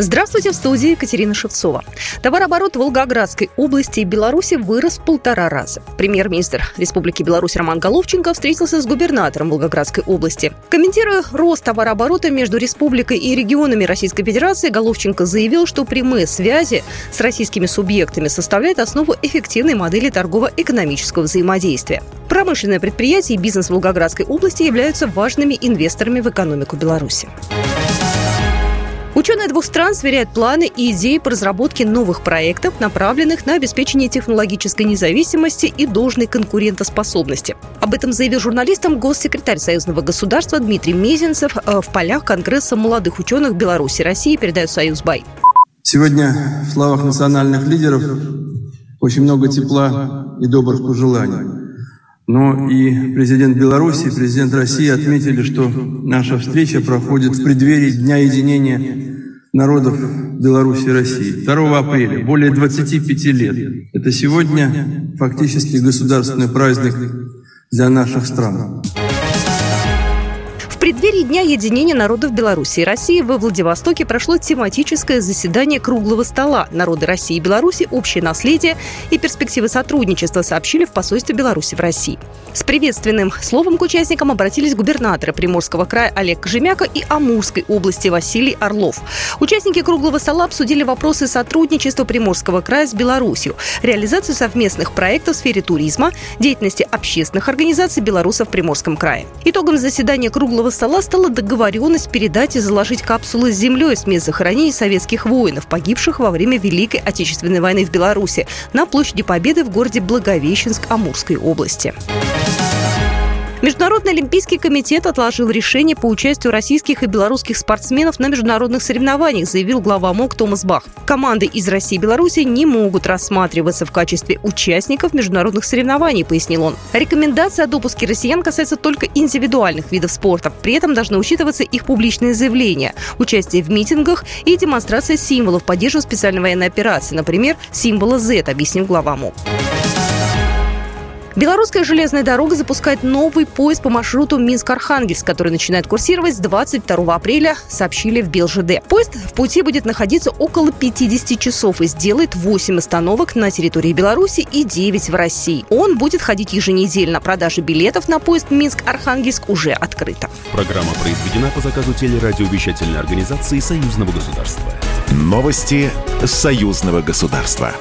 Здравствуйте, в студии Екатерина Шевцова. Товарооборот Волгоградской области и Беларуси вырос в полтора раза. Премьер-министр Республики Беларусь Роман Головченко встретился с губернатором Волгоградской области. Комментируя рост товарооборота между республикой и регионами Российской Федерации, Головченко заявил, что прямые связи с российскими субъектами составляют основу эффективной модели торгово-экономического взаимодействия. Промышленные предприятия и бизнес Волгоградской области являются важными инвесторами в экономику Беларуси. Ученые двух стран сверяют планы и идеи по разработке новых проектов, направленных на обеспечение технологической независимости и должной конкурентоспособности. Об этом заявил журналистам госсекретарь Союзного государства Дмитрий Мезенцев э, в полях Конгресса молодых ученых Беларуси и России, передает Союз Бай. Сегодня в словах национальных лидеров очень много тепла и добрых пожеланий. Но и президент Беларуси, и президент России отметили, что наша встреча проходит в преддверии Дня единения народов Беларуси и России. 2 апреля, более 25 лет. Это сегодня фактически государственный праздник для наших стран Дня единения народов Беларуси и России во Владивостоке прошло тематическое заседание круглого стола «Народы России и Беларуси. Общее наследие и перспективы сотрудничества», сообщили в посольстве Беларуси в России. С приветственным словом к участникам обратились губернаторы Приморского края Олег Кожемяка и Амурской области Василий Орлов. Участники круглого стола обсудили вопросы сотрудничества Приморского края с Беларусью, реализацию совместных проектов в сфере туризма, деятельности общественных организаций белорусов в Приморском крае. Итогом заседания круглого стола стала договоренность передать и заложить капсулы с землей с мест захоронений советских воинов, погибших во время Великой Отечественной войны в Беларуси на площади Победы в городе Благовещенск Амурской области. Международный олимпийский комитет отложил решение по участию российских и белорусских спортсменов на международных соревнованиях, заявил глава МОК Томас Бах. Команды из России и Беларуси не могут рассматриваться в качестве участников международных соревнований, пояснил он. Рекомендация о допуске россиян касается только индивидуальных видов спорта. При этом должны учитываться их публичные заявления, участие в митингах и демонстрация символов поддержки специальной военной операции, например, символа Z, объяснил глава МОК. Белорусская железная дорога запускает новый поезд по маршруту Минск-Архангельск, который начинает курсировать с 22 апреля, сообщили в БелЖД. Поезд в пути будет находиться около 50 часов и сделает 8 остановок на территории Беларуси и 9 в России. Он будет ходить еженедельно. Продажа билетов на поезд Минск-Архангельск уже открыта. Программа произведена по заказу телерадиовещательной организации Союзного государства. Новости Союзного государства.